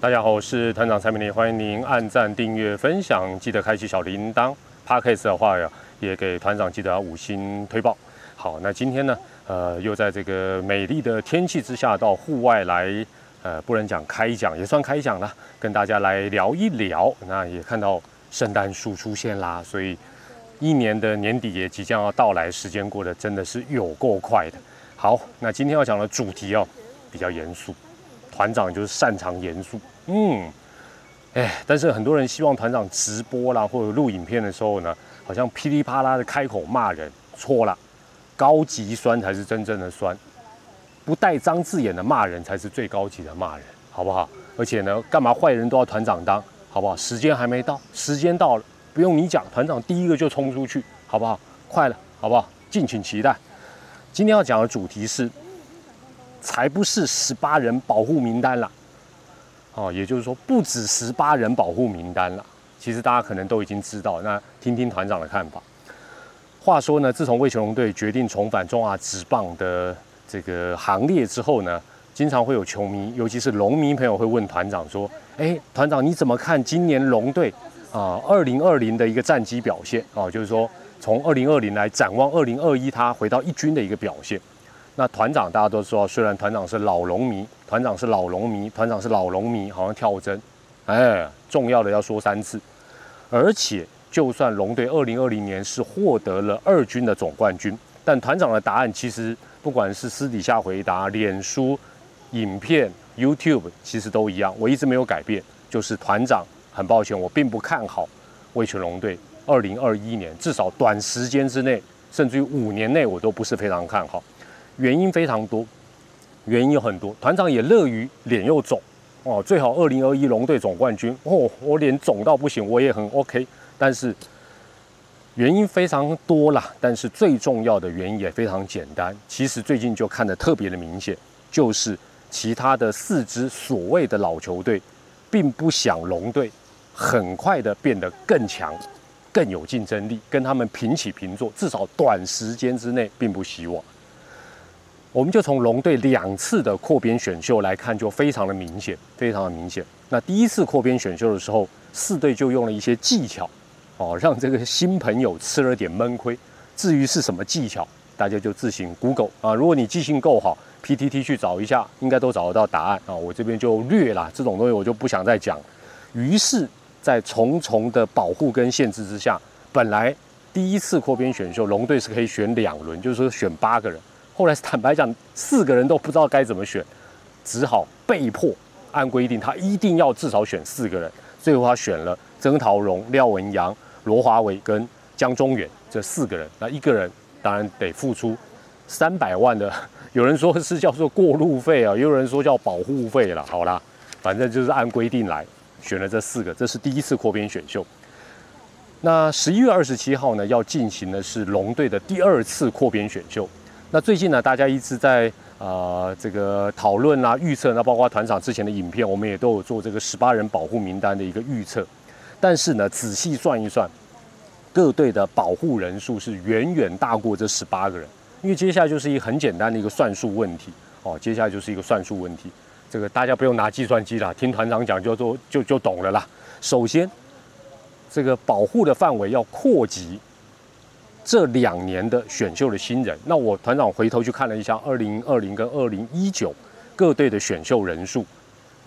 大家好，我是团长蔡明利，欢迎您按赞、订阅、分享，记得开启小铃铛。Podcast 的话呀，也给团长记得五星推报。好，那今天呢，呃，又在这个美丽的天气之下，到户外来，呃，不能讲开讲，也算开讲了，跟大家来聊一聊。那也看到圣诞树出现啦，所以一年的年底也即将要到来，时间过得真的是有够快的。好，那今天要讲的主题哦，比较严肃。团长就是擅长严肃，嗯，哎，但是很多人希望团长直播啦或者录影片的时候呢，好像噼里啪啦的开口骂人，错了，高级酸才是真正的酸，不带脏字眼的骂人才是最高级的骂人，好不好？而且呢，干嘛坏人都要团长当，好不好？时间还没到，时间到了，不用你讲，团长第一个就冲出去，好不好？快了，好不好？敬请期待。今天要讲的主题是。才不是十八人保护名单了，哦，也就是说不止十八人保护名单了。其实大家可能都已经知道，那听听团长的看法。话说呢，自从魏全龙队决定重返中华职棒的这个行列之后呢，经常会有球迷，尤其是龙迷朋友会问团长说：“哎，团长你怎么看今年龙队啊，二零二零的一个战绩表现啊？就是说从二零二零来展望二零二一，他回到一军的一个表现。”那团长大家都知道，虽然团长是老龙迷，团长是老龙迷，团长是老龙迷，好像跳针，哎，重要的要说三次。而且，就算龙队二零二零年是获得了二军的总冠军，但团长的答案其实不管是私底下回答、脸书、影片、YouTube，其实都一样，我一直没有改变，就是团长很抱歉，我并不看好味全龙队二零二一年，至少短时间之内，甚至于五年内，我都不是非常看好。原因非常多，原因有很多。团长也乐于脸又肿哦，最好二零二一龙队总冠军哦，我脸肿到不行，我也很 OK。但是原因非常多啦，但是最重要的原因也非常简单。其实最近就看得特别的明显，就是其他的四支所谓的老球队，并不想龙队很快的变得更强、更有竞争力，跟他们平起平坐，至少短时间之内并不希望。我们就从龙队两次的扩编选秀来看，就非常的明显，非常的明显。那第一次扩编选秀的时候，四队就用了一些技巧，哦，让这个新朋友吃了点闷亏。至于是什么技巧，大家就自行 Google 啊。如果你记性够好，PTT 去找一下，应该都找得到答案啊。我这边就略了，这种东西我就不想再讲。于是，在重重的保护跟限制之下，本来第一次扩编选秀，龙队是可以选两轮，就是说选八个人。后来 坦白讲，四个人都不知道该怎么选，只好被迫按规定，他一定要至少选四个人。最后他选了曾桃荣、廖文阳、罗华伟跟江中远这四个人。那一个人当然得付出三百万的，有人说是叫做过路费啊，也有人说叫保护费了。好啦，反正就是按规定来选了这四个。这是第一次扩编选秀。那十一月二十七号呢，要进行的是龙队的第二次扩编选秀。那最近呢，大家一直在啊这个讨论啊预测，那包括团长之前的影片，我们也都有做这个十八人保护名单的一个预测。但是呢，仔细算一算，各队的保护人数是远远大过这十八个人。因为接下来就是一个很简单的一个算术问题哦，接下来就是一个算术问题。这个大家不用拿计算机了，听团长讲就都就就懂了啦。首先，这个保护的范围要扩及。这两年的选秀的新人，那我团长回头去看了一下，二零二零跟二零一九各队的选秀人数，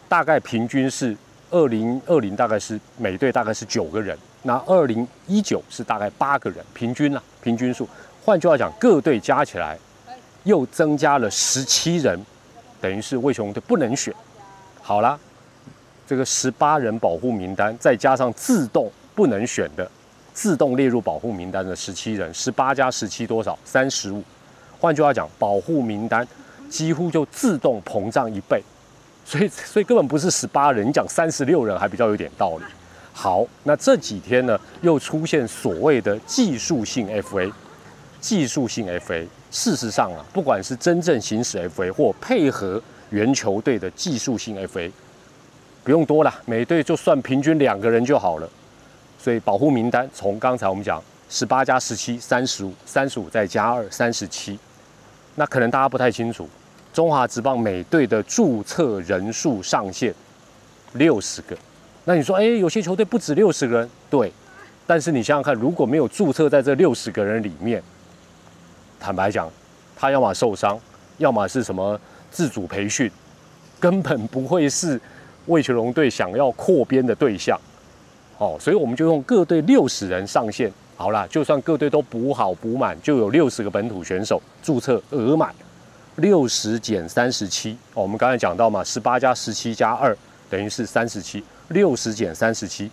大概平均是二零二零大概是每队大概是九个人，那二零一九是大概八个人，平均呢平均数。换句话讲，各队加起来又增加了十七人，等于是魏雄队不能选。好了，这个十八人保护名单再加上自动不能选的。自动列入保护名单的十七人，十八加十七多少？三十五。换句话讲，保护名单几乎就自动膨胀一倍，所以所以根本不是十八人，你讲三十六人还比较有点道理。好，那这几天呢，又出现所谓的技术性 FA，技术性 FA。事实上啊，不管是真正行使 FA 或配合原球队的技术性 FA，不用多了，每队就算平均两个人就好了。所以保护名单从刚才我们讲十八加十七三十五，三十五再加二三十七，那可能大家不太清楚，中华职棒每队的注册人数上限六十个。那你说，哎，有些球队不止六十个人，对。但是你想想看，如果没有注册在这六十个人里面，坦白讲，他要么受伤，要么是什么自主培训，根本不会是魏球龙队想要扩编的对象。哦，所以我们就用各队六十人上限。好了，就算各队都补好补满，就有六十个本土选手注册额满，六十减三十七。哦，我们刚才讲到嘛，十八加十七加二等于是三十七，六十减三十七，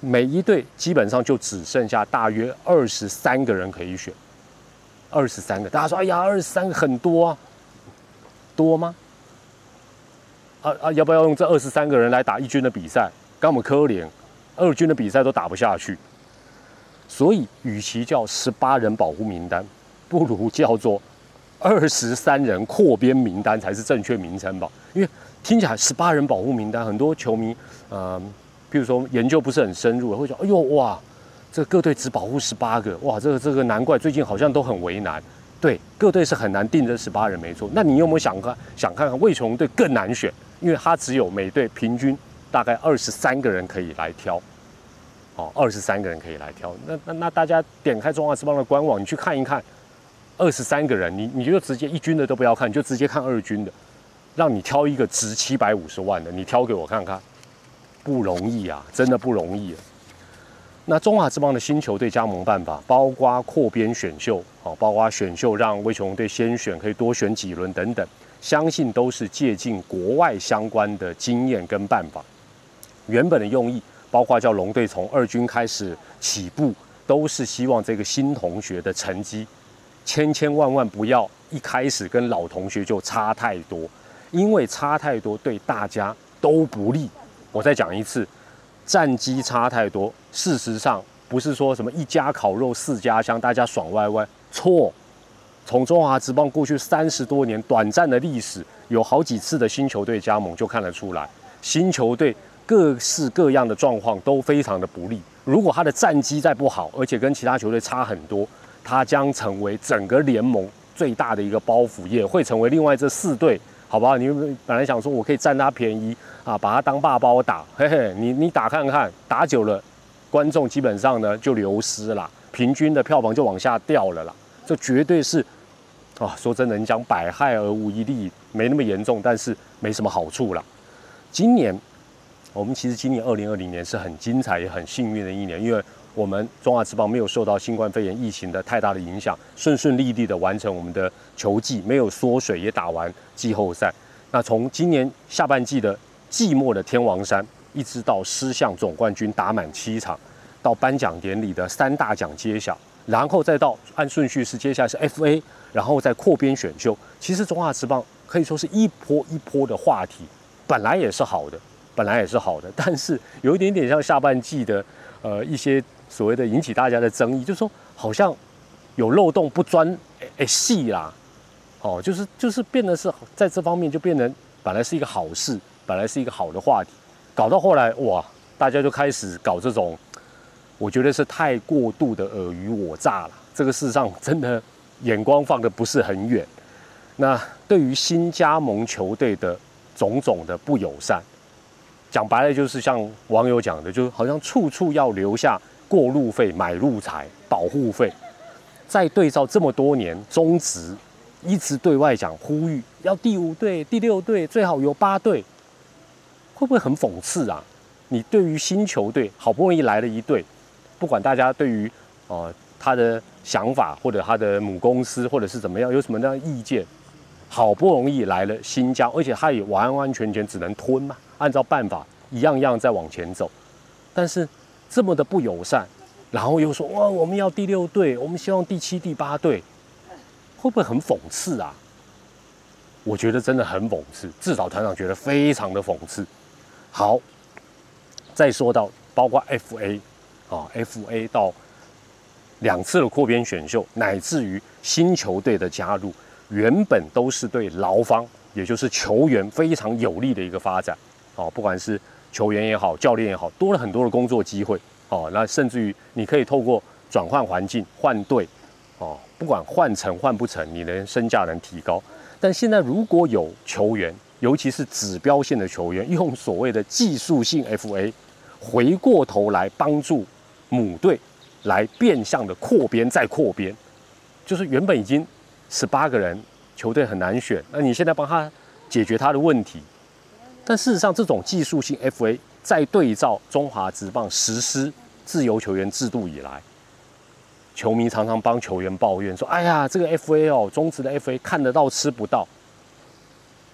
每一队基本上就只剩下大约二十三个人可以选。二十三个，大家说，哎呀，二十三个很多啊，多吗？啊啊，要不要用这二十三个人来打一军的比赛？刚我们科联二军的比赛都打不下去。所以，与其叫十八人保护名单，不如叫做二十三人扩编名单才是正确名称吧？因为听起来十八人保护名单，很多球迷，呃，譬如说研究不是很深入，会说：“哎呦哇，这各队只保护十八个，哇，这个这个难怪最近好像都很为难。”对，各队是很难定这十八人，没错。那你有没有想看想看看魏崇队更难选？因为他只有每队平均大概二十三个人可以来挑。哦，二十三个人可以来挑，那那那大家点开中华之邦的官网，你去看一看，二十三个人，你你就直接一军的都不要看，就直接看二军的，让你挑一个值七百五十万的，你挑给我看看，不容易啊，真的不容易。啊那中华之邦的新球队加盟办法，包括扩编选秀，哦，包括选秀让威雄队先选可以多选几轮等等，相信都是借鉴国外相关的经验跟办法，原本的用意。包括叫龙队从二军开始起步，都是希望这个新同学的成绩，千千万万不要一开始跟老同学就差太多，因为差太多对大家都不利。我再讲一次，战绩差太多，事实上不是说什么一家烤肉四家香，大家爽歪歪。错，从中华职棒过去三十多年短暂的历史，有好几次的新球队加盟就看得出来，新球队。各式各样的状况都非常的不利。如果他的战绩再不好，而且跟其他球队差很多，他将成为整个联盟最大的一个包袱，也会成为另外这四队，好不好？你本来想说我可以占他便宜啊，把他当爸包打，嘿嘿，你你打看看，打久了，观众基本上呢就流失了，平均的票房就往下掉了啦。这绝对是啊，说真的，你讲百害而无一利，没那么严重，但是没什么好处了。今年。我们其实今年二零二零年是很精彩也很幸运的一年，因为我们中华职棒没有受到新冠肺炎疫情的太大的影响，顺顺利利的完成我们的球季，没有缩水也打完季后赛。那从今年下半季的季末的天王山，一直到狮象总冠军打满七场，到颁奖典礼的三大奖揭晓，然后再到按顺序是接下来是 FA，然后再扩编选秀。其实中华职棒可以说是一波一波的话题，本来也是好的。本来也是好的，但是有一点点像下半季的，呃，一些所谓的引起大家的争议，就是说好像有漏洞不钻诶细啦，哦，就是就是变得是在这方面就变得本来是一个好事，本来是一个好的话题，搞到后来哇，大家就开始搞这种，我觉得是太过度的尔虞我诈了。这个事实上真的眼光放的不是很远。那对于新加盟球队的种种的不友善。讲白了就是像网友讲的，就好像处处要留下过路费、买路财、保护费。再对照这么多年中职，一直对外讲呼吁要第五队、第六队，最好有八队，会不会很讽刺啊？你对于新球队好不容易来了一队，不管大家对于呃他的想法或者他的母公司或者是怎么样有什么样的意见，好不容易来了新疆，而且他也完完全全只能吞嘛。按照办法一样样在往前走，但是这么的不友善，然后又说哇我们要第六队，我们希望第七、第八队，会不会很讽刺啊？我觉得真的很讽刺，至少团长觉得非常的讽刺。好，再说到包括 FA 啊，FA 到两次的扩编选秀，乃至于新球队的加入，原本都是对劳方，也就是球员非常有利的一个发展。哦，不管是球员也好，教练也好，多了很多的工作机会。哦，那甚至于你可以透过转换环境、换队，哦，不管换成换不成，你的身价能提高。但现在如果有球员尤其是指标性的球员，用所谓的技术性 FA，回过头来帮助母队来变相的扩编再扩编，就是原本已经十八个人球队很难选，那你现在帮他解决他的问题，但事实上这种技术性 FA 在对照中华职棒实施自由球员制度以来。球迷常常帮球员抱怨说：“哎呀，这个 FA 哦，中职的 FA 看得到吃不到，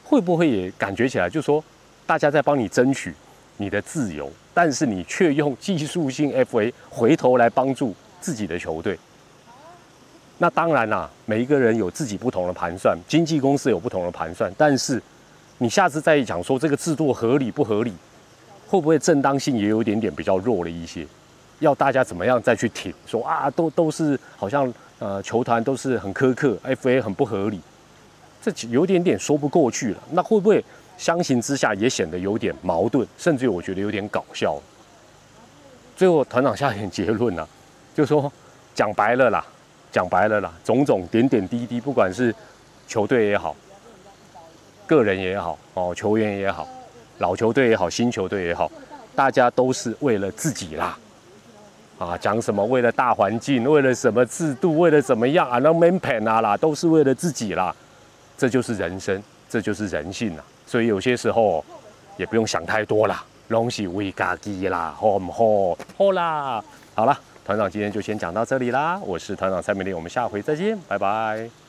会不会也感觉起来，就说大家在帮你争取你的自由，但是你却用技术性 FA 回头来帮助自己的球队？那当然啦，每一个人有自己不同的盘算，经纪公司有不同的盘算，但是你下次再讲说这个制度合理不合理，会不会正当性也有点点比较弱了一些？”要大家怎么样再去挺说啊，都都是好像呃球团都是很苛刻，FA 很不合理，这有点点说不过去了。那会不会相形之下也显得有点矛盾，甚至我觉得有点搞笑？最后团长下一点结论啊，就说讲白了啦，讲白了啦，种种点点滴滴，不管是球队也好，个人也好，哦球员也好，老球队也好，新球队也好，大家都是为了自己啦。啊，讲什么为了大环境，为了什么制度，为了怎么样啊？那 man pan 啊啦，都是为了自己啦，这就是人生，这就是人性啦。所以有些时候也不用想太多啦，东西为家己啦，好唔好？好啦，好了，团长今天就先讲到这里啦。我是团长蔡明丽，我们下回再见，拜拜。